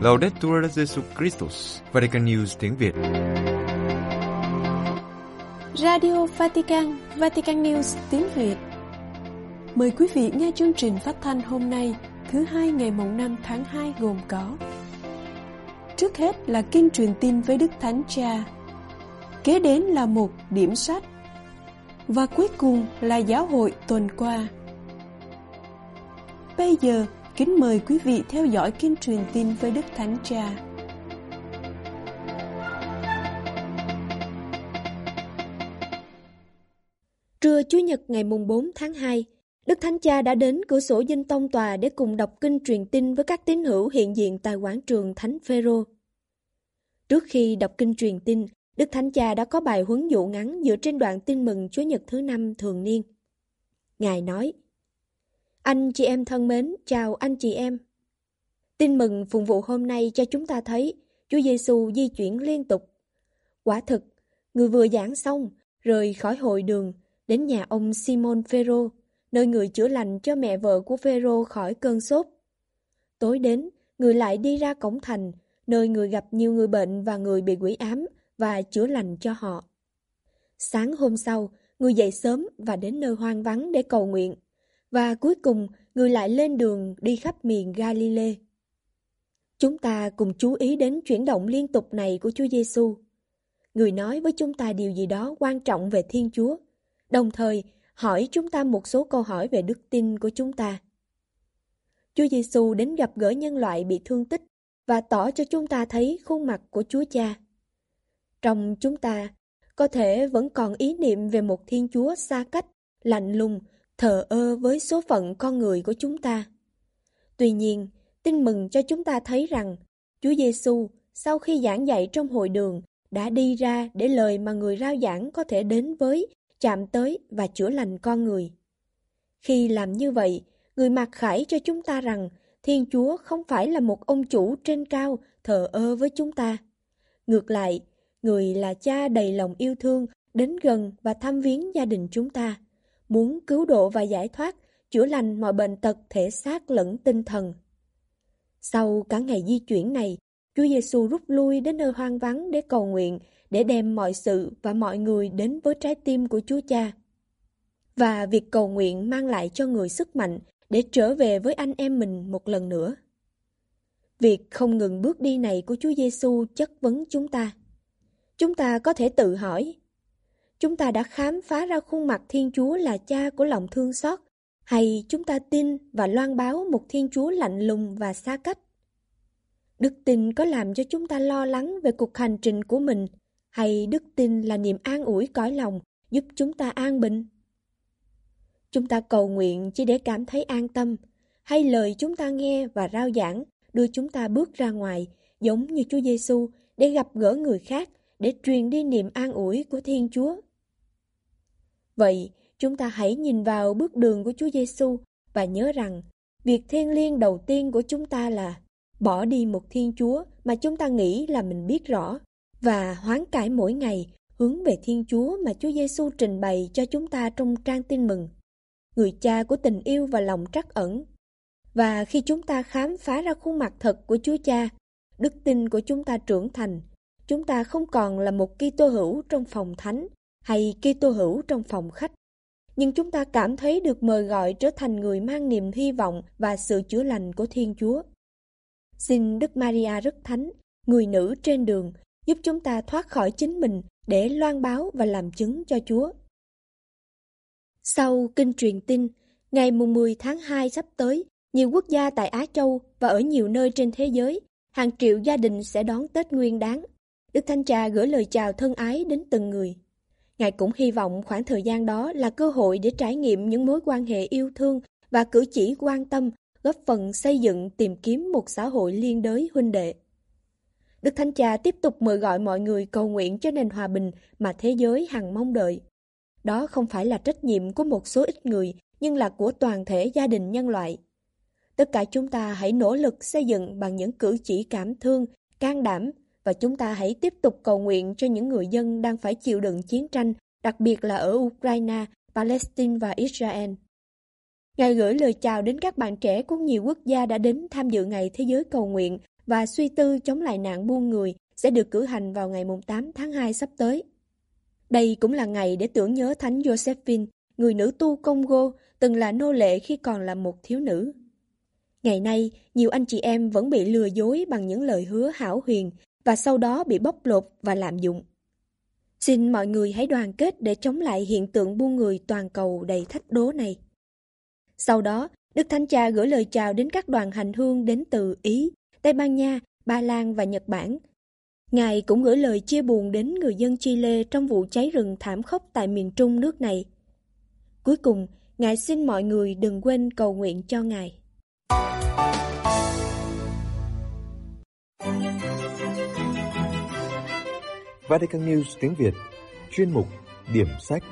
Laudetur Jesu Christus, Vatican News tiếng Việt. Radio Vatican, Vatican News tiếng Việt. Mời quý vị nghe chương trình phát thanh hôm nay, thứ hai ngày mùng 5 tháng 2 gồm có Trước hết là kinh truyền tin với Đức Thánh Cha Kế đến là một điểm sách Và cuối cùng là giáo hội tuần qua Bây giờ Kính mời quý vị theo dõi kinh truyền tin với Đức Thánh Cha. Trưa Chủ nhật ngày mùng 4 tháng 2, Đức Thánh Cha đã đến cửa sổ dinh tông tòa để cùng đọc kinh truyền tin với các tín hữu hiện diện tại quảng trường Thánh Phêrô. Trước khi đọc kinh truyền tin, Đức Thánh Cha đã có bài huấn dụ ngắn dựa trên đoạn tin mừng Chúa Nhật thứ năm thường niên. Ngài nói, anh chị em thân mến, chào anh chị em. Tin mừng phụng vụ hôm nay cho chúng ta thấy Chúa Giêsu di chuyển liên tục. Quả thực, người vừa giảng xong, rời khỏi hội đường, đến nhà ông Simon Phêrô, nơi người chữa lành cho mẹ vợ của Phêrô khỏi cơn sốt. Tối đến, người lại đi ra cổng thành, nơi người gặp nhiều người bệnh và người bị quỷ ám và chữa lành cho họ. Sáng hôm sau, người dậy sớm và đến nơi hoang vắng để cầu nguyện. Và cuối cùng, người lại lên đường đi khắp miền Galilee. Chúng ta cùng chú ý đến chuyển động liên tục này của Chúa Giêsu. Người nói với chúng ta điều gì đó quan trọng về Thiên Chúa, đồng thời hỏi chúng ta một số câu hỏi về đức tin của chúng ta. Chúa Giêsu đến gặp gỡ nhân loại bị thương tích và tỏ cho chúng ta thấy khuôn mặt của Chúa Cha. Trong chúng ta, có thể vẫn còn ý niệm về một Thiên Chúa xa cách, lạnh lùng thờ ơ với số phận con người của chúng ta. Tuy nhiên, tin mừng cho chúng ta thấy rằng Chúa Giêsu sau khi giảng dạy trong hội đường đã đi ra để lời mà người rao giảng có thể đến với, chạm tới và chữa lành con người. Khi làm như vậy, người mặc khải cho chúng ta rằng Thiên Chúa không phải là một ông chủ trên cao thờ ơ với chúng ta. Ngược lại, người là cha đầy lòng yêu thương đến gần và thăm viếng gia đình chúng ta muốn cứu độ và giải thoát, chữa lành mọi bệnh tật thể xác lẫn tinh thần. Sau cả ngày di chuyển này, Chúa Giêsu rút lui đến nơi hoang vắng để cầu nguyện, để đem mọi sự và mọi người đến với trái tim của Chúa Cha. Và việc cầu nguyện mang lại cho người sức mạnh để trở về với anh em mình một lần nữa. Việc không ngừng bước đi này của Chúa Giêsu chất vấn chúng ta. Chúng ta có thể tự hỏi, chúng ta đã khám phá ra khuôn mặt Thiên Chúa là cha của lòng thương xót, hay chúng ta tin và loan báo một Thiên Chúa lạnh lùng và xa cách? Đức tin có làm cho chúng ta lo lắng về cuộc hành trình của mình, hay đức tin là niềm an ủi cõi lòng giúp chúng ta an bình? Chúng ta cầu nguyện chỉ để cảm thấy an tâm, hay lời chúng ta nghe và rao giảng đưa chúng ta bước ra ngoài, giống như Chúa Giêsu để gặp gỡ người khác, để truyền đi niềm an ủi của Thiên Chúa. Vậy, chúng ta hãy nhìn vào bước đường của Chúa Giêsu và nhớ rằng, việc thiêng liêng đầu tiên của chúng ta là bỏ đi một Thiên Chúa mà chúng ta nghĩ là mình biết rõ và hoán cải mỗi ngày hướng về Thiên Chúa mà Chúa Giêsu trình bày cho chúng ta trong trang tin mừng. Người cha của tình yêu và lòng trắc ẩn. Và khi chúng ta khám phá ra khuôn mặt thật của Chúa Cha, đức tin của chúng ta trưởng thành, chúng ta không còn là một Kitô hữu trong phòng thánh hay Kitô hữu trong phòng khách. Nhưng chúng ta cảm thấy được mời gọi trở thành người mang niềm hy vọng và sự chữa lành của Thiên Chúa. Xin Đức Maria rất thánh, người nữ trên đường, giúp chúng ta thoát khỏi chính mình để loan báo và làm chứng cho Chúa. Sau kinh truyền tin, ngày mùng 10 tháng 2 sắp tới, nhiều quốc gia tại Á Châu và ở nhiều nơi trên thế giới, hàng triệu gia đình sẽ đón Tết Nguyên đáng. Đức Thanh Trà gửi lời chào thân ái đến từng người. Ngài cũng hy vọng khoảng thời gian đó là cơ hội để trải nghiệm những mối quan hệ yêu thương và cử chỉ quan tâm, góp phần xây dựng tìm kiếm một xã hội liên đới huynh đệ. Đức Thánh Cha tiếp tục mời gọi mọi người cầu nguyện cho nền hòa bình mà thế giới hằng mong đợi. Đó không phải là trách nhiệm của một số ít người, nhưng là của toàn thể gia đình nhân loại. Tất cả chúng ta hãy nỗ lực xây dựng bằng những cử chỉ cảm thương, can đảm và chúng ta hãy tiếp tục cầu nguyện cho những người dân đang phải chịu đựng chiến tranh, đặc biệt là ở Ukraine, Palestine và Israel. Ngài gửi lời chào đến các bạn trẻ của nhiều quốc gia đã đến tham dự Ngày Thế giới cầu nguyện và suy tư chống lại nạn buôn người sẽ được cử hành vào ngày 8 tháng 2 sắp tới. Đây cũng là ngày để tưởng nhớ Thánh Josephine, người nữ tu Congo, từng là nô lệ khi còn là một thiếu nữ. Ngày nay, nhiều anh chị em vẫn bị lừa dối bằng những lời hứa hảo huyền và sau đó bị bóc lột và lạm dụng. Xin mọi người hãy đoàn kết để chống lại hiện tượng buôn người toàn cầu đầy thách đố này. Sau đó, Đức Thánh Cha gửi lời chào đến các đoàn hành hương đến từ Ý, Tây Ban Nha, Ba Lan và Nhật Bản. Ngài cũng gửi lời chia buồn đến người dân Chile trong vụ cháy rừng thảm khốc tại miền trung nước này. Cuối cùng, Ngài xin mọi người đừng quên cầu nguyện cho Ngài. Vatican News tiếng Việt Chuyên mục Điểm sách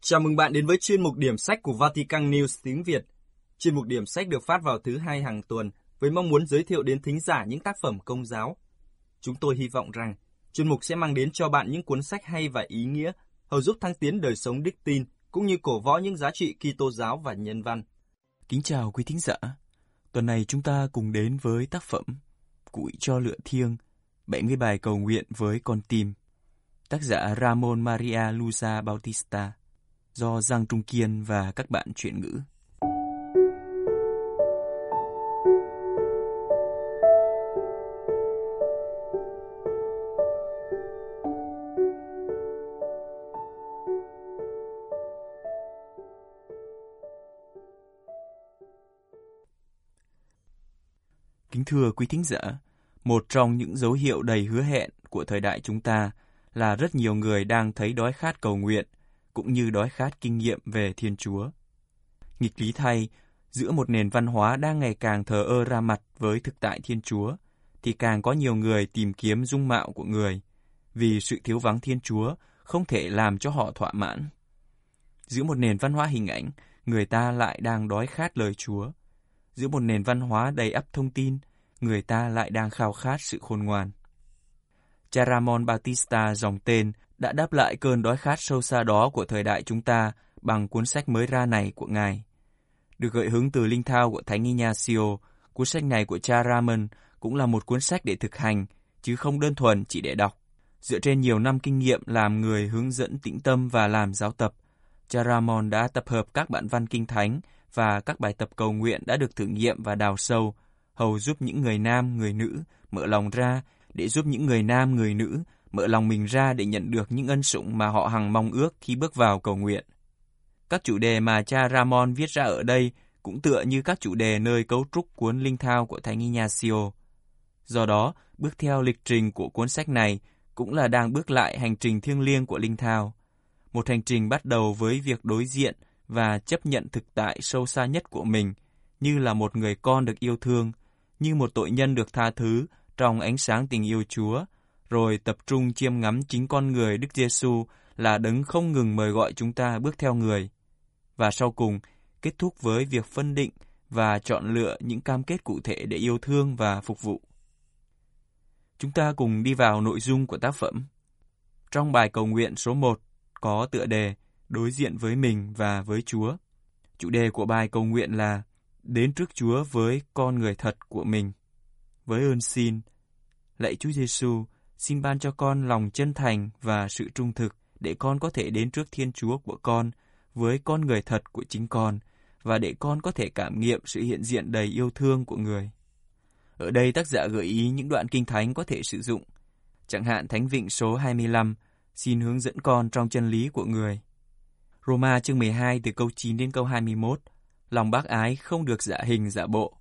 Chào mừng bạn đến với chuyên mục điểm sách của Vatican News tiếng Việt. Chuyên mục điểm sách được phát vào thứ hai hàng tuần với mong muốn giới thiệu đến thính giả những tác phẩm công giáo. Chúng tôi hy vọng rằng chuyên mục sẽ mang đến cho bạn những cuốn sách hay và ý nghĩa, hầu giúp thăng tiến đời sống đức tin cũng như cổ võ những giá trị Kitô giáo và nhân văn. Kính chào quý thính giả. Tuần này chúng ta cùng đến với tác phẩm Củi cho lựa thiêng, 70 bài cầu nguyện với con tim. Tác giả Ramon Maria Lusa Bautista do Giang Trung Kiên và các bạn chuyển ngữ. Thưa quý thính giả, một trong những dấu hiệu đầy hứa hẹn của thời đại chúng ta là rất nhiều người đang thấy đói khát cầu nguyện – cũng như đói khát kinh nghiệm về Thiên Chúa. Nghịch lý thay, giữa một nền văn hóa đang ngày càng thờ ơ ra mặt với thực tại Thiên Chúa, thì càng có nhiều người tìm kiếm dung mạo của người, vì sự thiếu vắng Thiên Chúa không thể làm cho họ thỏa mãn. Giữa một nền văn hóa hình ảnh, người ta lại đang đói khát lời Chúa. Giữa một nền văn hóa đầy ắp thông tin, người ta lại đang khao khát sự khôn ngoan. Cha Ramon Batista dòng tên đã đáp lại cơn đói khát sâu xa đó của thời đại chúng ta bằng cuốn sách mới ra này của Ngài. Được gợi hứng từ linh thao của Thánh Ignacio, cuốn sách này của cha Ramon cũng là một cuốn sách để thực hành, chứ không đơn thuần chỉ để đọc. Dựa trên nhiều năm kinh nghiệm làm người hướng dẫn tĩnh tâm và làm giáo tập, cha Ramon đã tập hợp các bản văn kinh thánh và các bài tập cầu nguyện đã được thử nghiệm và đào sâu, hầu giúp những người nam, người nữ mở lòng ra để giúp những người nam, người nữ mở lòng mình ra để nhận được những ân sủng mà họ hằng mong ước khi bước vào cầu nguyện. Các chủ đề mà cha Ramon viết ra ở đây cũng tựa như các chủ đề nơi cấu trúc cuốn linh thao của Thánh Ignacio. Do đó, bước theo lịch trình của cuốn sách này cũng là đang bước lại hành trình thiêng liêng của linh thao. Một hành trình bắt đầu với việc đối diện và chấp nhận thực tại sâu xa nhất của mình, như là một người con được yêu thương, như một tội nhân được tha thứ trong ánh sáng tình yêu Chúa, rồi tập trung chiêm ngắm chính con người Đức Giêsu là đấng không ngừng mời gọi chúng ta bước theo người. Và sau cùng, kết thúc với việc phân định và chọn lựa những cam kết cụ thể để yêu thương và phục vụ. Chúng ta cùng đi vào nội dung của tác phẩm. Trong bài cầu nguyện số 1 có tựa đề Đối diện với mình và với Chúa. Chủ đề của bài cầu nguyện là Đến trước Chúa với con người thật của mình. Với ơn xin, lạy Chúa Giêsu, xin ban cho con lòng chân thành và sự trung thực để con có thể đến trước Thiên Chúa của con với con người thật của chính con và để con có thể cảm nghiệm sự hiện diện đầy yêu thương của người. Ở đây tác giả gợi ý những đoạn kinh thánh có thể sử dụng. Chẳng hạn Thánh Vịnh số 25 xin hướng dẫn con trong chân lý của người. Roma chương 12 từ câu 9 đến câu 21 lòng bác ái không được giả hình giả bộ.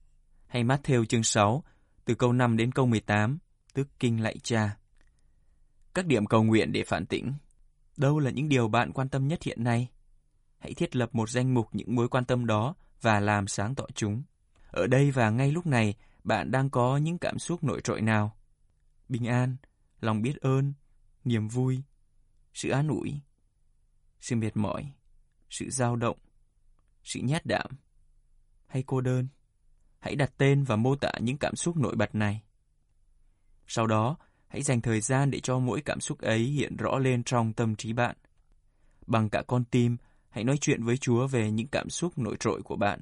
Hay Matthew chương 6 từ câu 5 đến câu 18 tức kinh lạy cha các điểm cầu nguyện để phản tỉnh. Đâu là những điều bạn quan tâm nhất hiện nay? Hãy thiết lập một danh mục những mối quan tâm đó và làm sáng tỏ chúng. Ở đây và ngay lúc này, bạn đang có những cảm xúc nổi trội nào? Bình an, lòng biết ơn, niềm vui, sự an ủi, sự mệt mỏi, sự dao động, sự nhát đạm hay cô đơn. hãy đặt tên và mô tả những cảm xúc nổi bật này. Sau đó, hãy dành thời gian để cho mỗi cảm xúc ấy hiện rõ lên trong tâm trí bạn. Bằng cả con tim, hãy nói chuyện với Chúa về những cảm xúc nổi trội của bạn.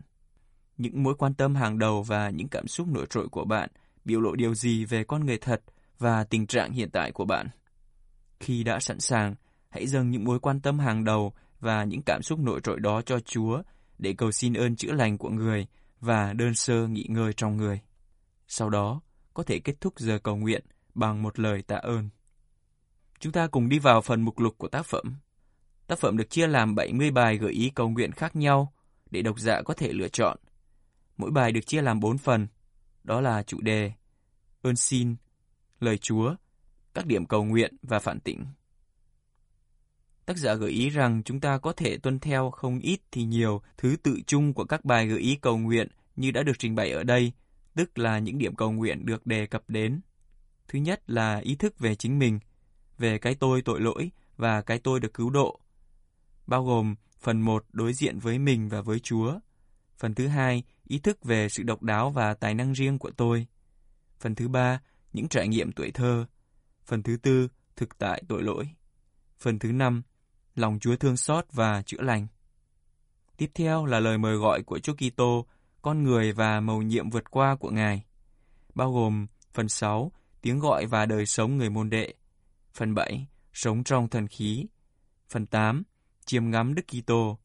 Những mối quan tâm hàng đầu và những cảm xúc nổi trội của bạn biểu lộ điều gì về con người thật và tình trạng hiện tại của bạn. Khi đã sẵn sàng, hãy dâng những mối quan tâm hàng đầu và những cảm xúc nổi trội đó cho Chúa để cầu xin ơn chữa lành của người và đơn sơ nghỉ ngơi trong người. Sau đó, có thể kết thúc giờ cầu nguyện bằng một lời tạ ơn. Chúng ta cùng đi vào phần mục lục của tác phẩm. Tác phẩm được chia làm 70 bài gợi ý cầu nguyện khác nhau để độc giả có thể lựa chọn. Mỗi bài được chia làm 4 phần, đó là chủ đề, ơn xin, lời Chúa, các điểm cầu nguyện và phản tỉnh. Tác giả gợi ý rằng chúng ta có thể tuân theo không ít thì nhiều thứ tự chung của các bài gợi ý cầu nguyện như đã được trình bày ở đây, tức là những điểm cầu nguyện được đề cập đến. Thứ nhất là ý thức về chính mình, về cái tôi tội lỗi và cái tôi được cứu độ. Bao gồm phần 1 đối diện với mình và với Chúa. Phần thứ hai, ý thức về sự độc đáo và tài năng riêng của tôi. Phần thứ ba, những trải nghiệm tuổi thơ. Phần thứ tư, thực tại tội lỗi. Phần thứ năm, lòng Chúa thương xót và chữa lành. Tiếp theo là lời mời gọi của Chúa Kitô, con người và mầu nhiệm vượt qua của Ngài, bao gồm phần 6, tiếng gọi và đời sống người môn đệ, phần 7, sống trong thần khí, phần 8, chiêm ngắm Đức Kitô,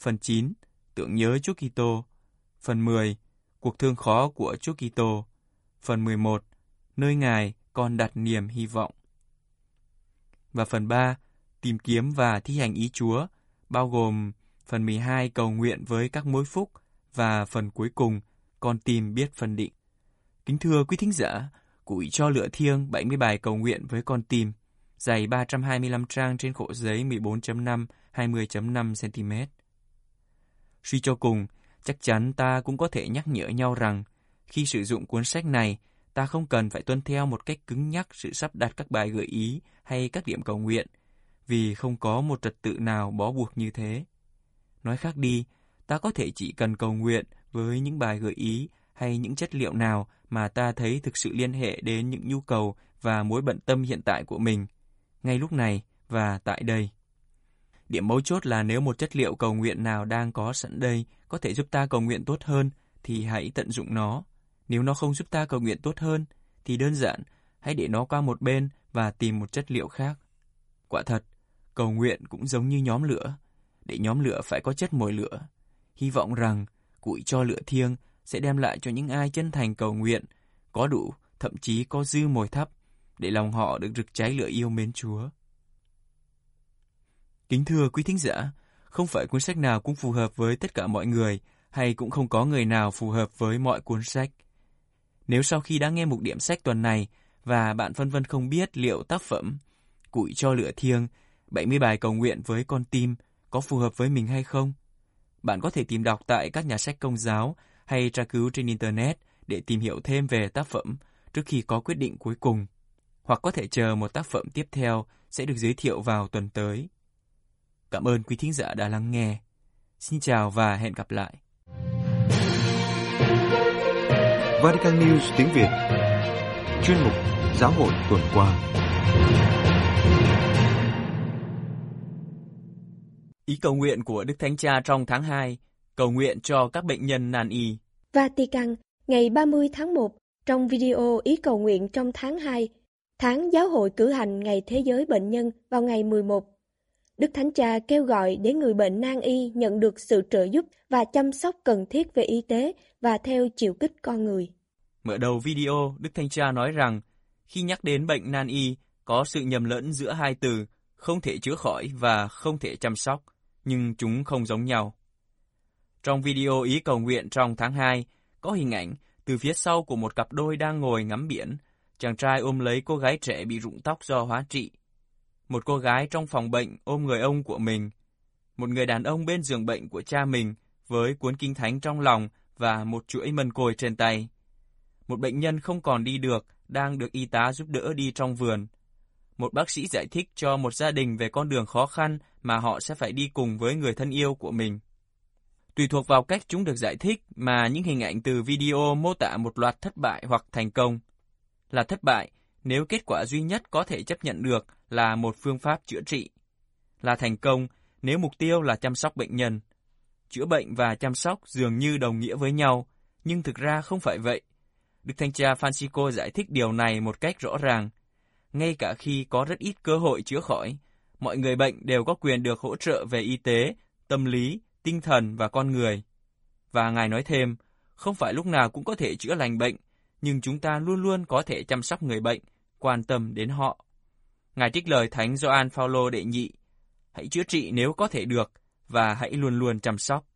phần 9, tưởng nhớ Chúa Kitô, phần 10, cuộc thương khó của Chúa Kitô, phần 11, nơi Ngài còn đặt niềm hy vọng. Và phần 3, tìm kiếm và thi hành ý Chúa, bao gồm phần 12 cầu nguyện với các mối phúc và phần cuối cùng con tim biết phân định. Kính thưa quý thính giả, củi cho lửa thiêng 70 bài cầu nguyện với con tim, dày 325 trang trên khổ giấy 14.5 20.5 cm. Suy cho cùng, chắc chắn ta cũng có thể nhắc nhở nhau rằng khi sử dụng cuốn sách này, ta không cần phải tuân theo một cách cứng nhắc sự sắp đặt các bài gợi ý hay các điểm cầu nguyện, vì không có một trật tự nào bó buộc như thế. Nói khác đi, ta có thể chỉ cần cầu nguyện với những bài gợi ý hay những chất liệu nào mà ta thấy thực sự liên hệ đến những nhu cầu và mối bận tâm hiện tại của mình, ngay lúc này và tại đây. Điểm mấu chốt là nếu một chất liệu cầu nguyện nào đang có sẵn đây có thể giúp ta cầu nguyện tốt hơn, thì hãy tận dụng nó. Nếu nó không giúp ta cầu nguyện tốt hơn, thì đơn giản, hãy để nó qua một bên và tìm một chất liệu khác. Quả thật, cầu nguyện cũng giống như nhóm lửa. Để nhóm lửa phải có chất mồi lửa. Hy vọng rằng củi cho lửa thiêng sẽ đem lại cho những ai chân thành cầu nguyện, có đủ, thậm chí có dư mồi thấp, để lòng họ được rực cháy lửa yêu mến Chúa. Kính thưa quý thính giả, không phải cuốn sách nào cũng phù hợp với tất cả mọi người, hay cũng không có người nào phù hợp với mọi cuốn sách. Nếu sau khi đã nghe mục điểm sách tuần này và bạn phân vân không biết liệu tác phẩm Củi cho lửa thiêng, 70 bài cầu nguyện với con tim có phù hợp với mình hay không, bạn có thể tìm đọc tại các nhà sách công giáo hay tra cứu trên Internet để tìm hiểu thêm về tác phẩm trước khi có quyết định cuối cùng, hoặc có thể chờ một tác phẩm tiếp theo sẽ được giới thiệu vào tuần tới. Cảm ơn quý thính giả đã lắng nghe. Xin chào và hẹn gặp lại. Vatican News tiếng Việt Chuyên mục Giáo hội tuần qua Ý cầu nguyện của Đức Thánh Cha trong tháng 2, cầu nguyện cho các bệnh nhân nan y. Vatican, ngày 30 tháng 1, trong video ý cầu nguyện trong tháng 2, tháng giáo hội cử hành Ngày Thế giới Bệnh nhân vào ngày 11. Đức Thánh Cha kêu gọi để người bệnh nan y nhận được sự trợ giúp và chăm sóc cần thiết về y tế và theo chiều kích con người. Mở đầu video, Đức Thánh Cha nói rằng, khi nhắc đến bệnh nan y, có sự nhầm lẫn giữa hai từ không thể chữa khỏi và không thể chăm sóc, nhưng chúng không giống nhau. Trong video ý cầu nguyện trong tháng 2, có hình ảnh từ phía sau của một cặp đôi đang ngồi ngắm biển, chàng trai ôm lấy cô gái trẻ bị rụng tóc do hóa trị. Một cô gái trong phòng bệnh ôm người ông của mình. Một người đàn ông bên giường bệnh của cha mình với cuốn kinh thánh trong lòng và một chuỗi mân côi trên tay. Một bệnh nhân không còn đi được, đang được y tá giúp đỡ đi trong vườn. Một bác sĩ giải thích cho một gia đình về con đường khó khăn mà họ sẽ phải đi cùng với người thân yêu của mình. Tùy thuộc vào cách chúng được giải thích mà những hình ảnh từ video mô tả một loạt thất bại hoặc thành công. Là thất bại nếu kết quả duy nhất có thể chấp nhận được là một phương pháp chữa trị. Là thành công nếu mục tiêu là chăm sóc bệnh nhân. Chữa bệnh và chăm sóc dường như đồng nghĩa với nhau, nhưng thực ra không phải vậy. Đức Thanh tra Francisco giải thích điều này một cách rõ ràng. Ngay cả khi có rất ít cơ hội chữa khỏi, mọi người bệnh đều có quyền được hỗ trợ về y tế, tâm lý, tinh thần và con người. Và Ngài nói thêm, không phải lúc nào cũng có thể chữa lành bệnh, nhưng chúng ta luôn luôn có thể chăm sóc người bệnh, quan tâm đến họ. Ngài trích lời Thánh Gioan Phaolô đệ nhị, hãy chữa trị nếu có thể được và hãy luôn luôn chăm sóc.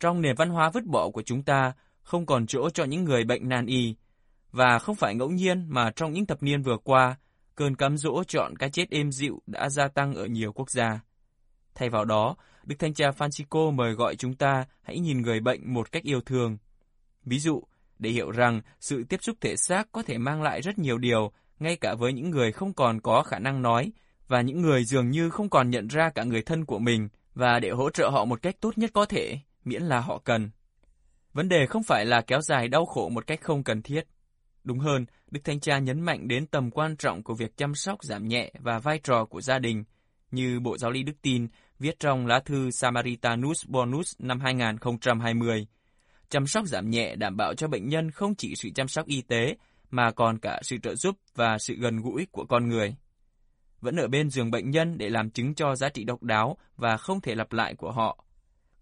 Trong nền văn hóa vứt bỏ của chúng ta không còn chỗ cho những người bệnh nan y, và không phải ngẫu nhiên mà trong những thập niên vừa qua, cơn cám dỗ chọn cái chết êm dịu đã gia tăng ở nhiều quốc gia. Thay vào đó, Đức Thanh cha Francisco mời gọi chúng ta hãy nhìn người bệnh một cách yêu thương. Ví dụ, để hiểu rằng sự tiếp xúc thể xác có thể mang lại rất nhiều điều, ngay cả với những người không còn có khả năng nói, và những người dường như không còn nhận ra cả người thân của mình, và để hỗ trợ họ một cách tốt nhất có thể, miễn là họ cần. Vấn đề không phải là kéo dài đau khổ một cách không cần thiết. Đúng hơn, Đức Thanh Cha nhấn mạnh đến tầm quan trọng của việc chăm sóc giảm nhẹ và vai trò của gia đình, như Bộ Giáo lý Đức Tin viết trong lá thư Samaritanus Bonus năm 2020. Chăm sóc giảm nhẹ đảm bảo cho bệnh nhân không chỉ sự chăm sóc y tế, mà còn cả sự trợ giúp và sự gần gũi của con người. Vẫn ở bên giường bệnh nhân để làm chứng cho giá trị độc đáo và không thể lặp lại của họ.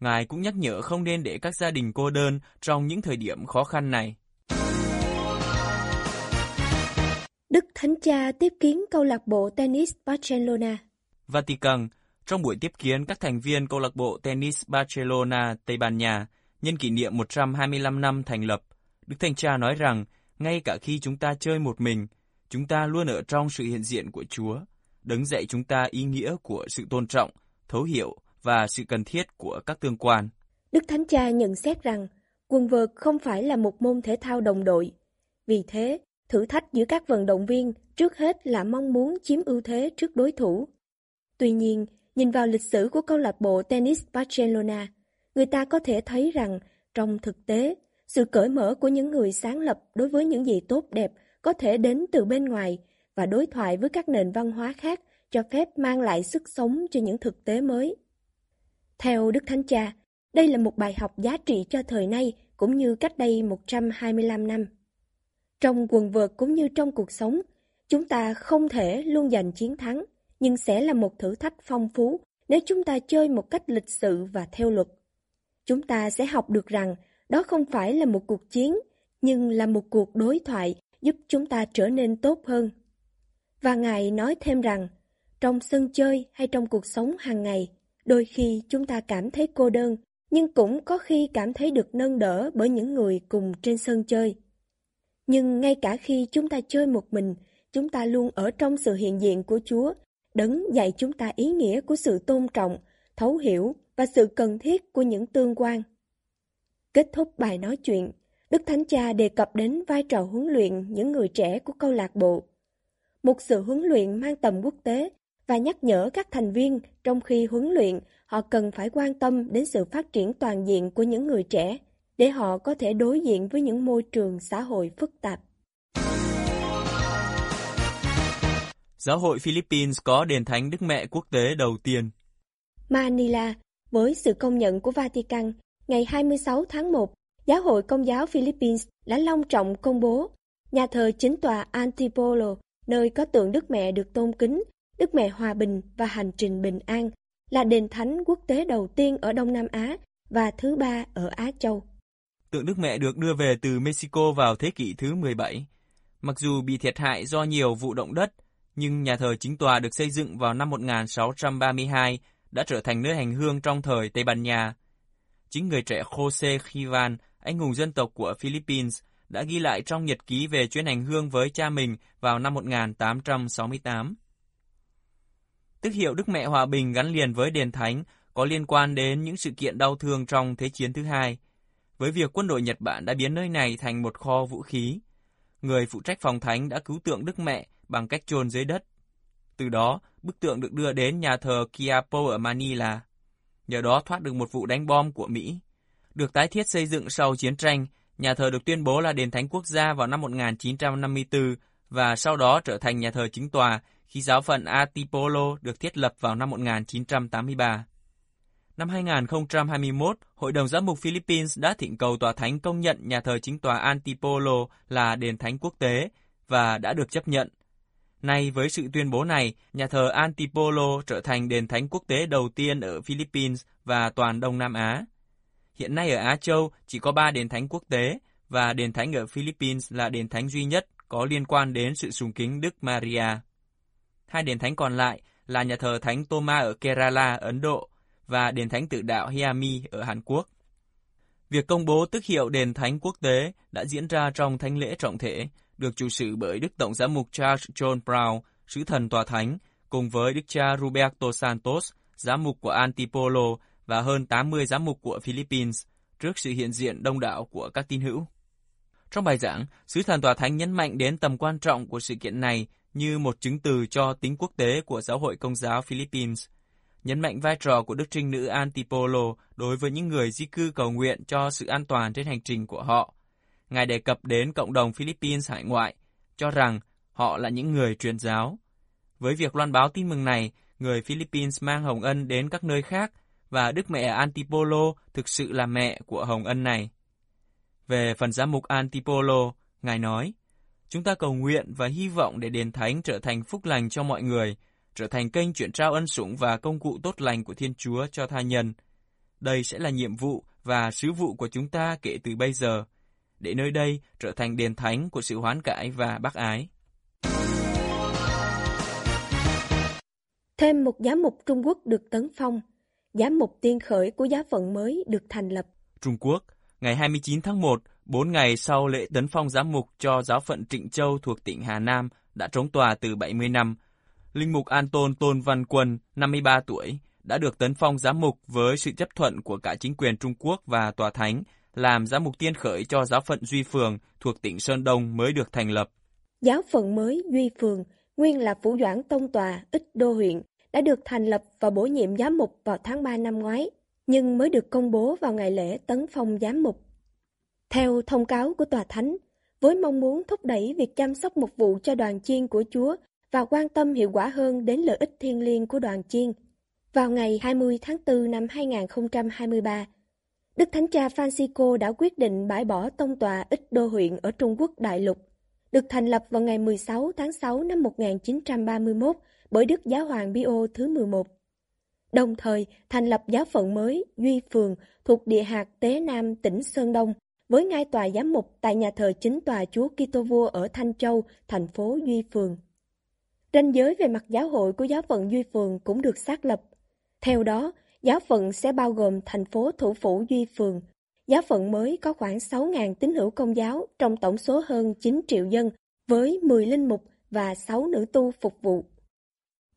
Ngài cũng nhắc nhở không nên để các gia đình cô đơn trong những thời điểm khó khăn này. Đức Thánh Cha tiếp kiến câu lạc bộ tennis Barcelona. Vatican, trong buổi tiếp kiến các thành viên câu lạc bộ tennis Barcelona, Tây Ban Nha, nhân kỷ niệm 125 năm thành lập, Đức Thanh Cha nói rằng, ngay cả khi chúng ta chơi một mình, chúng ta luôn ở trong sự hiện diện của Chúa, đấng dạy chúng ta ý nghĩa của sự tôn trọng, thấu hiểu và sự cần thiết của các tương quan. Đức Thánh Cha nhận xét rằng, quần vợt không phải là một môn thể thao đồng đội. Vì thế, thử thách giữa các vận động viên trước hết là mong muốn chiếm ưu thế trước đối thủ. Tuy nhiên, nhìn vào lịch sử của câu lạc bộ tennis Barcelona, người ta có thể thấy rằng trong thực tế, sự cởi mở của những người sáng lập đối với những gì tốt đẹp có thể đến từ bên ngoài và đối thoại với các nền văn hóa khác cho phép mang lại sức sống cho những thực tế mới. Theo Đức Thánh Cha, đây là một bài học giá trị cho thời nay cũng như cách đây 125 năm. Trong quần vợt cũng như trong cuộc sống, chúng ta không thể luôn giành chiến thắng, nhưng sẽ là một thử thách phong phú nếu chúng ta chơi một cách lịch sự và theo luật. Chúng ta sẽ học được rằng đó không phải là một cuộc chiến, nhưng là một cuộc đối thoại giúp chúng ta trở nên tốt hơn. Và Ngài nói thêm rằng, trong sân chơi hay trong cuộc sống hàng ngày, đôi khi chúng ta cảm thấy cô đơn, nhưng cũng có khi cảm thấy được nâng đỡ bởi những người cùng trên sân chơi. Nhưng ngay cả khi chúng ta chơi một mình, chúng ta luôn ở trong sự hiện diện của Chúa, đấng dạy chúng ta ý nghĩa của sự tôn trọng, thấu hiểu và sự cần thiết của những tương quan. Kết thúc bài nói chuyện, Đức Thánh Cha đề cập đến vai trò huấn luyện những người trẻ của câu lạc bộ. Một sự huấn luyện mang tầm quốc tế và nhắc nhở các thành viên trong khi huấn luyện họ cần phải quan tâm đến sự phát triển toàn diện của những người trẻ để họ có thể đối diện với những môi trường xã hội phức tạp. Giáo hội Philippines có đền thánh Đức Mẹ quốc tế đầu tiên. Manila, với sự công nhận của Vatican, ngày 26 tháng 1, Giáo hội Công giáo Philippines đã long trọng công bố nhà thờ chính tòa Antipolo, nơi có tượng Đức Mẹ được tôn kính, Đức Mẹ Hòa Bình và Hành trình Bình An, là đền thánh quốc tế đầu tiên ở Đông Nam Á và thứ ba ở Á Châu. Tượng Đức Mẹ được đưa về từ Mexico vào thế kỷ thứ 17. Mặc dù bị thiệt hại do nhiều vụ động đất, nhưng nhà thờ chính tòa được xây dựng vào năm 1632 đã trở thành nơi hành hương trong thời Tây Ban Nha. Chính người trẻ Jose Chivan, anh hùng dân tộc của Philippines, đã ghi lại trong nhật ký về chuyến hành hương với cha mình vào năm 1868. Tức hiệu Đức Mẹ Hòa Bình gắn liền với đền thánh có liên quan đến những sự kiện đau thương trong Thế chiến thứ hai, với việc quân đội Nhật Bản đã biến nơi này thành một kho vũ khí. Người phụ trách phòng thánh đã cứu tượng Đức Mẹ bằng cách chôn dưới đất. Từ đó, bức tượng được đưa đến nhà thờ Kiapo ở Manila. nhờ đó thoát được một vụ đánh bom của Mỹ. Được tái thiết xây dựng sau chiến tranh, nhà thờ được tuyên bố là đền thánh quốc gia vào năm 1954 và sau đó trở thành nhà thờ chính tòa khi giáo phận Atipolo được thiết lập vào năm 1983. Năm 2021, Hội đồng Giám mục Philippines đã thỉnh cầu tòa thánh công nhận nhà thờ chính tòa Antipolo là đền thánh quốc tế và đã được chấp nhận. Nay với sự tuyên bố này, nhà thờ Antipolo trở thành đền thánh quốc tế đầu tiên ở Philippines và toàn Đông Nam Á. Hiện nay ở Á Châu chỉ có 3 đền thánh quốc tế và đền thánh ở Philippines là đền thánh duy nhất có liên quan đến sự sùng kính Đức Maria. Hai đền thánh còn lại là nhà thờ Thánh Toma ở Kerala, Ấn Độ và đền thánh tự đạo Hyami ở Hàn Quốc. Việc công bố tước hiệu đền thánh quốc tế đã diễn ra trong thánh lễ trọng thể, được chủ sự bởi Đức Tổng giám mục Charles John Brown, sứ thần tòa thánh, cùng với Đức cha Roberto Santos, giám mục của Antipolo và hơn 80 giám mục của Philippines, trước sự hiện diện đông đảo của các tín hữu. Trong bài giảng, sứ thần tòa thánh nhấn mạnh đến tầm quan trọng của sự kiện này như một chứng từ cho tính quốc tế của giáo hội công giáo Philippines, nhấn mạnh vai trò của Đức Trinh Nữ Antipolo đối với những người di cư cầu nguyện cho sự an toàn trên hành trình của họ. Ngài đề cập đến cộng đồng Philippines hải ngoại, cho rằng họ là những người truyền giáo. Với việc loan báo tin mừng này, người Philippines mang hồng ân đến các nơi khác và Đức Mẹ Antipolo thực sự là mẹ của hồng ân này. Về phần giám mục Antipolo, Ngài nói, Chúng ta cầu nguyện và hy vọng để đền thánh trở thành phúc lành cho mọi người, trở thành kênh chuyển trao ân sủng và công cụ tốt lành của Thiên Chúa cho tha nhân. Đây sẽ là nhiệm vụ và sứ vụ của chúng ta kể từ bây giờ, để nơi đây trở thành đền thánh của sự hoán cải và bác ái. Thêm một giám mục Trung Quốc được tấn phong, giám mục tiên khởi của giáo phận mới được thành lập. Trung Quốc, ngày 29 tháng 1, bốn ngày sau lễ tấn phong giám mục cho giáo phận Trịnh Châu thuộc tỉnh Hà Nam đã trống tòa từ 70 năm, Linh mục Anton Tôn Văn Quân, 53 tuổi, đã được tấn phong giám mục với sự chấp thuận của cả chính quyền Trung Quốc và tòa thánh, làm giám mục tiên khởi cho giáo phận Duy Phường thuộc tỉnh Sơn Đông mới được thành lập. Giáo phận mới Duy Phường, nguyên là phủ doãn tông tòa, ít đô huyện, đã được thành lập và bổ nhiệm giám mục vào tháng 3 năm ngoái, nhưng mới được công bố vào ngày lễ tấn phong giám mục. Theo thông cáo của tòa thánh, với mong muốn thúc đẩy việc chăm sóc mục vụ cho đoàn chiên của Chúa và quan tâm hiệu quả hơn đến lợi ích thiên liêng của đoàn chiên. Vào ngày 20 tháng 4 năm 2023, Đức Thánh Cha Francisco đã quyết định bãi bỏ tông tòa ít đô huyện ở Trung Quốc đại lục, được thành lập vào ngày 16 tháng 6 năm 1931 bởi Đức Giáo hoàng Pio thứ 11. Đồng thời thành lập giáo phận mới Duy Phường thuộc địa hạt Tế Nam tỉnh Sơn Đông với ngai tòa giám mục tại nhà thờ chính tòa Chúa Kitô Vua ở Thanh Châu, thành phố Duy Phường. Ranh giới về mặt giáo hội của giáo phận Duy Phường cũng được xác lập. Theo đó, giáo phận sẽ bao gồm thành phố thủ phủ Duy Phường. Giáo phận mới có khoảng 6.000 tín hữu công giáo trong tổng số hơn 9 triệu dân, với 10 linh mục và 6 nữ tu phục vụ.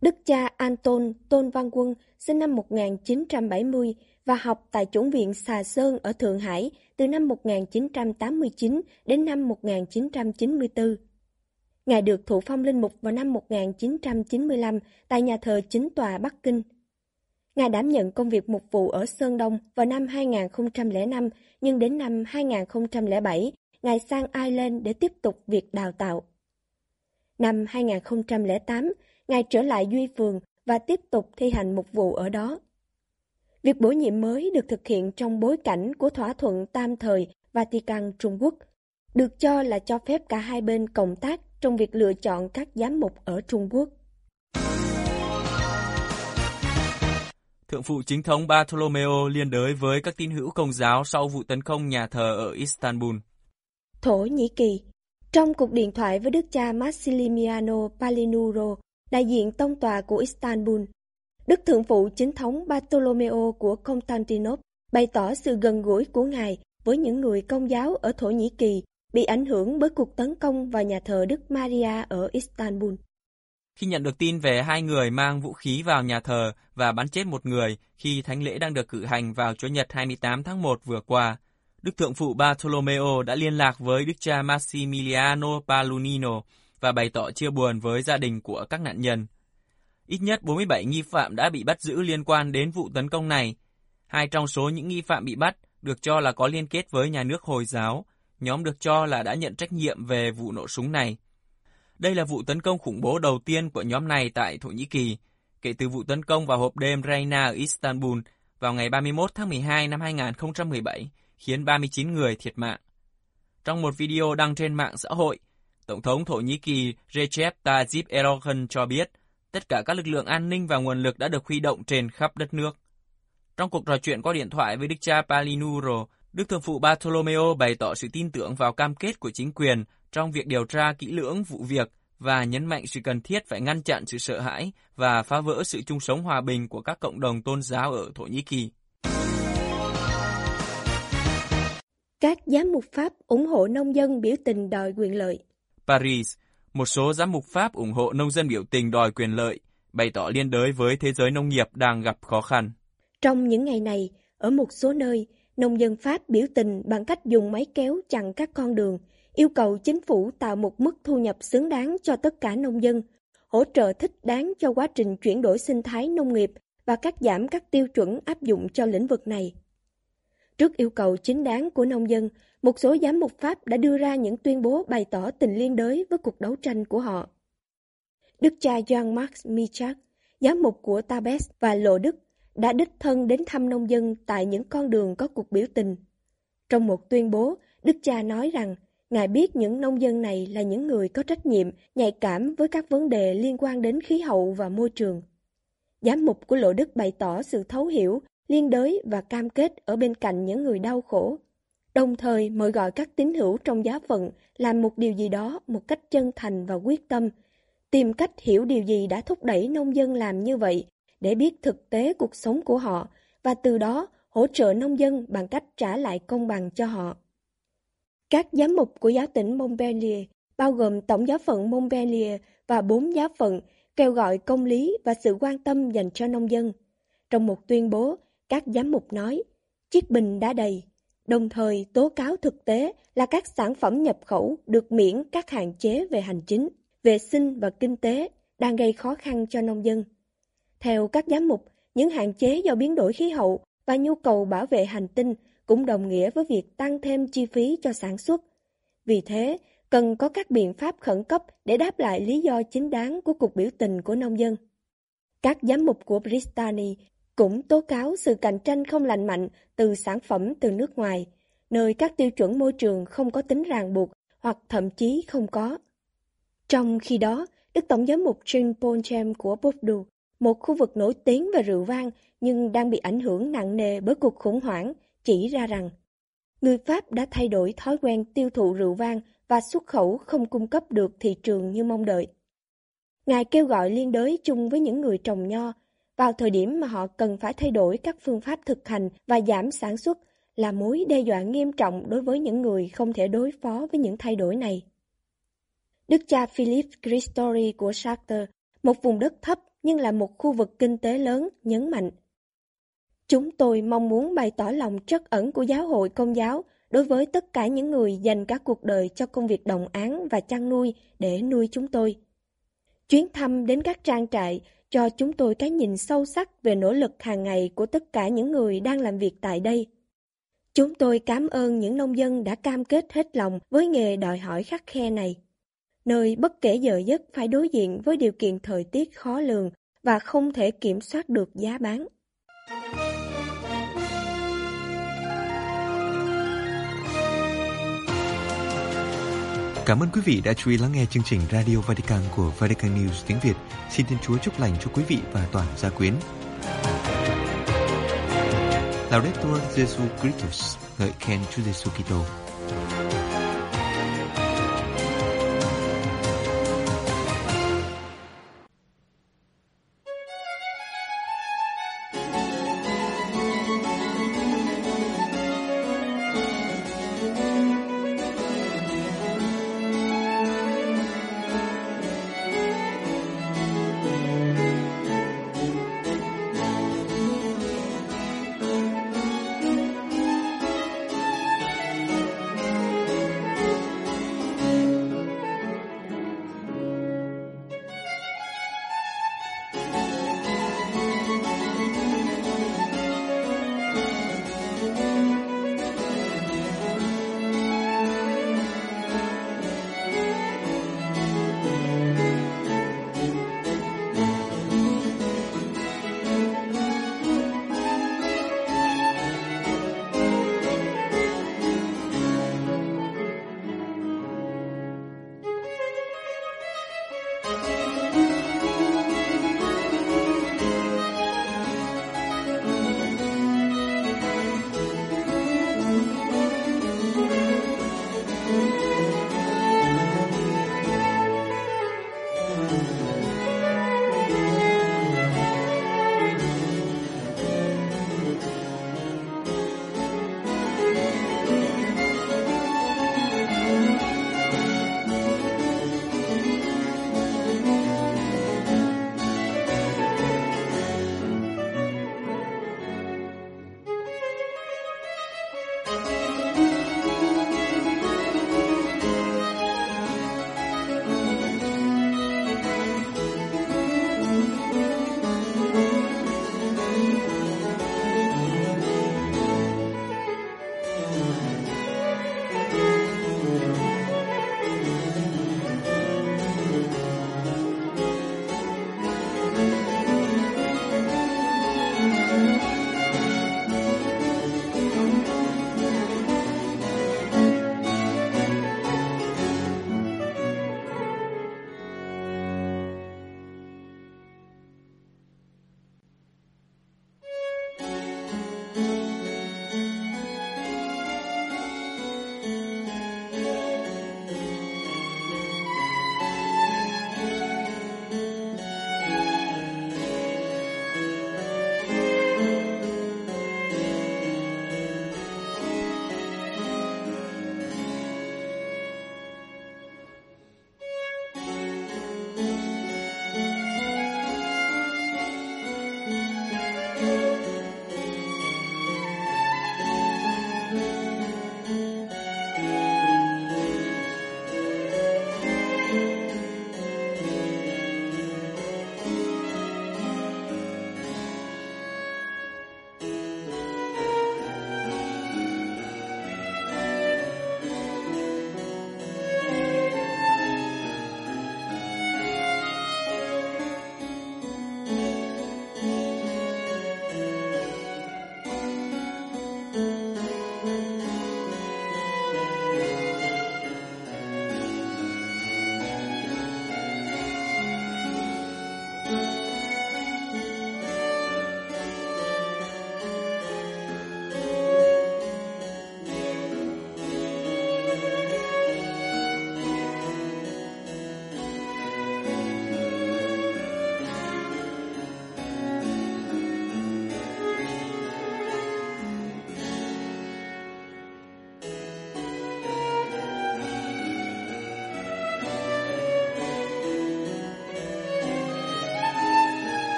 Đức cha Anton Tôn Văn Quân sinh năm 1970 và học tại chủng viện Xà Sơn ở Thượng Hải từ năm 1989 đến năm 1994. Ngài được thụ phong linh mục vào năm 1995 tại nhà thờ chính tòa Bắc Kinh. Ngài đảm nhận công việc mục vụ ở Sơn Đông vào năm 2005, nhưng đến năm 2007, Ngài sang Ireland để tiếp tục việc đào tạo. Năm 2008, Ngài trở lại Duy Phường và tiếp tục thi hành mục vụ ở đó. Việc bổ nhiệm mới được thực hiện trong bối cảnh của thỏa thuận tam thời Vatican Trung Quốc, được cho là cho phép cả hai bên cộng tác trong việc lựa chọn các giám mục ở Trung Quốc. Thượng phụ chính thống Bartolomeo liên đới với các tín hữu công giáo sau vụ tấn công nhà thờ ở Istanbul. Thổ Nhĩ Kỳ Trong cuộc điện thoại với đức cha Massimiliano Palinuro, đại diện tông tòa của Istanbul, Đức Thượng phụ chính thống Bartolomeo của Constantinople bày tỏ sự gần gũi của Ngài với những người công giáo ở Thổ Nhĩ Kỳ bị ảnh hưởng bởi cuộc tấn công vào nhà thờ Đức Maria ở Istanbul. Khi nhận được tin về hai người mang vũ khí vào nhà thờ và bắn chết một người khi thánh lễ đang được cử hành vào Chủ nhật 28 tháng 1 vừa qua, Đức Thượng phụ Bartolomeo đã liên lạc với Đức cha Massimiliano Palunino và bày tỏ chia buồn với gia đình của các nạn nhân. Ít nhất 47 nghi phạm đã bị bắt giữ liên quan đến vụ tấn công này, Hai trong số những nghi phạm bị bắt được cho là có liên kết với nhà nước Hồi giáo, nhóm được cho là đã nhận trách nhiệm về vụ nổ súng này. Đây là vụ tấn công khủng bố đầu tiên của nhóm này tại Thổ Nhĩ Kỳ, kể từ vụ tấn công vào hộp đêm Reina ở Istanbul vào ngày 31 tháng 12 năm 2017, khiến 39 người thiệt mạng. Trong một video đăng trên mạng xã hội, Tổng thống Thổ Nhĩ Kỳ Recep Tayyip Erdogan cho biết tất cả các lực lượng an ninh và nguồn lực đã được huy động trên khắp đất nước. Trong cuộc trò chuyện qua điện thoại với đức cha Palinuro, Đức Thượng phụ Bartolomeo bày tỏ sự tin tưởng vào cam kết của chính quyền trong việc điều tra kỹ lưỡng vụ việc và nhấn mạnh sự cần thiết phải ngăn chặn sự sợ hãi và phá vỡ sự chung sống hòa bình của các cộng đồng tôn giáo ở Thổ Nhĩ Kỳ. Các giám mục Pháp ủng hộ nông dân biểu tình đòi quyền lợi. Paris, một số giám mục Pháp ủng hộ nông dân biểu tình đòi quyền lợi, bày tỏ liên đới với thế giới nông nghiệp đang gặp khó khăn. Trong những ngày này, ở một số nơi, nông dân Pháp biểu tình bằng cách dùng máy kéo chặn các con đường, yêu cầu chính phủ tạo một mức thu nhập xứng đáng cho tất cả nông dân, hỗ trợ thích đáng cho quá trình chuyển đổi sinh thái nông nghiệp và cắt giảm các tiêu chuẩn áp dụng cho lĩnh vực này. Trước yêu cầu chính đáng của nông dân, một số giám mục Pháp đã đưa ra những tuyên bố bày tỏ tình liên đới với cuộc đấu tranh của họ. Đức cha Jean-Marc Michak, giám mục của Tabes và Lộ Đức, đã đích thân đến thăm nông dân tại những con đường có cuộc biểu tình. Trong một tuyên bố, Đức cha nói rằng Ngài biết những nông dân này là những người có trách nhiệm, nhạy cảm với các vấn đề liên quan đến khí hậu và môi trường. Giám mục của Lộ Đức bày tỏ sự thấu hiểu, liên đới và cam kết ở bên cạnh những người đau khổ. Đồng thời mời gọi các tín hữu trong giáo phận làm một điều gì đó một cách chân thành và quyết tâm, tìm cách hiểu điều gì đã thúc đẩy nông dân làm như vậy để biết thực tế cuộc sống của họ và từ đó hỗ trợ nông dân bằng cách trả lại công bằng cho họ. Các giám mục của giáo tỉnh Montpellier, bao gồm Tổng giáo phận Montpellier và bốn giáo phận, kêu gọi công lý và sự quan tâm dành cho nông dân. Trong một tuyên bố, các giám mục nói, chiếc bình đã đầy, đồng thời tố cáo thực tế là các sản phẩm nhập khẩu được miễn các hạn chế về hành chính, vệ sinh và kinh tế đang gây khó khăn cho nông dân. Theo các giám mục, những hạn chế do biến đổi khí hậu và nhu cầu bảo vệ hành tinh cũng đồng nghĩa với việc tăng thêm chi phí cho sản xuất. Vì thế, cần có các biện pháp khẩn cấp để đáp lại lý do chính đáng của cuộc biểu tình của nông dân. Các giám mục của Bristani cũng tố cáo sự cạnh tranh không lành mạnh từ sản phẩm từ nước ngoài, nơi các tiêu chuẩn môi trường không có tính ràng buộc hoặc thậm chí không có. Trong khi đó, Đức Tổng giám mục Jean Paul của Bordeaux, một khu vực nổi tiếng về rượu vang nhưng đang bị ảnh hưởng nặng nề bởi cuộc khủng hoảng, chỉ ra rằng người Pháp đã thay đổi thói quen tiêu thụ rượu vang và xuất khẩu không cung cấp được thị trường như mong đợi. Ngài kêu gọi liên đới chung với những người trồng nho vào thời điểm mà họ cần phải thay đổi các phương pháp thực hành và giảm sản xuất là mối đe dọa nghiêm trọng đối với những người không thể đối phó với những thay đổi này. Đức cha Philip Christori của Chartres, một vùng đất thấp nhưng là một khu vực kinh tế lớn, nhấn mạnh – Chúng tôi mong muốn bày tỏ lòng trắc ẩn của giáo hội công giáo đối với tất cả những người dành cả cuộc đời cho công việc đồng án và chăn nuôi để nuôi chúng tôi. Chuyến thăm đến các trang trại cho chúng tôi cái nhìn sâu sắc về nỗ lực hàng ngày của tất cả những người đang làm việc tại đây. Chúng tôi cảm ơn những nông dân đã cam kết hết lòng với nghề đòi hỏi khắc khe này, nơi bất kể giờ giấc phải đối diện với điều kiện thời tiết khó lường và không thể kiểm soát được giá bán. Cảm ơn quý vị đã chú ý lắng nghe chương trình Radio Vatican của Vatican News tiếng Việt. Xin Thiên Chúa chúc lành cho quý vị và toàn gia quyến. Laudetur Jesu Christus, ngợi khen Chúa Giêsu Kitô.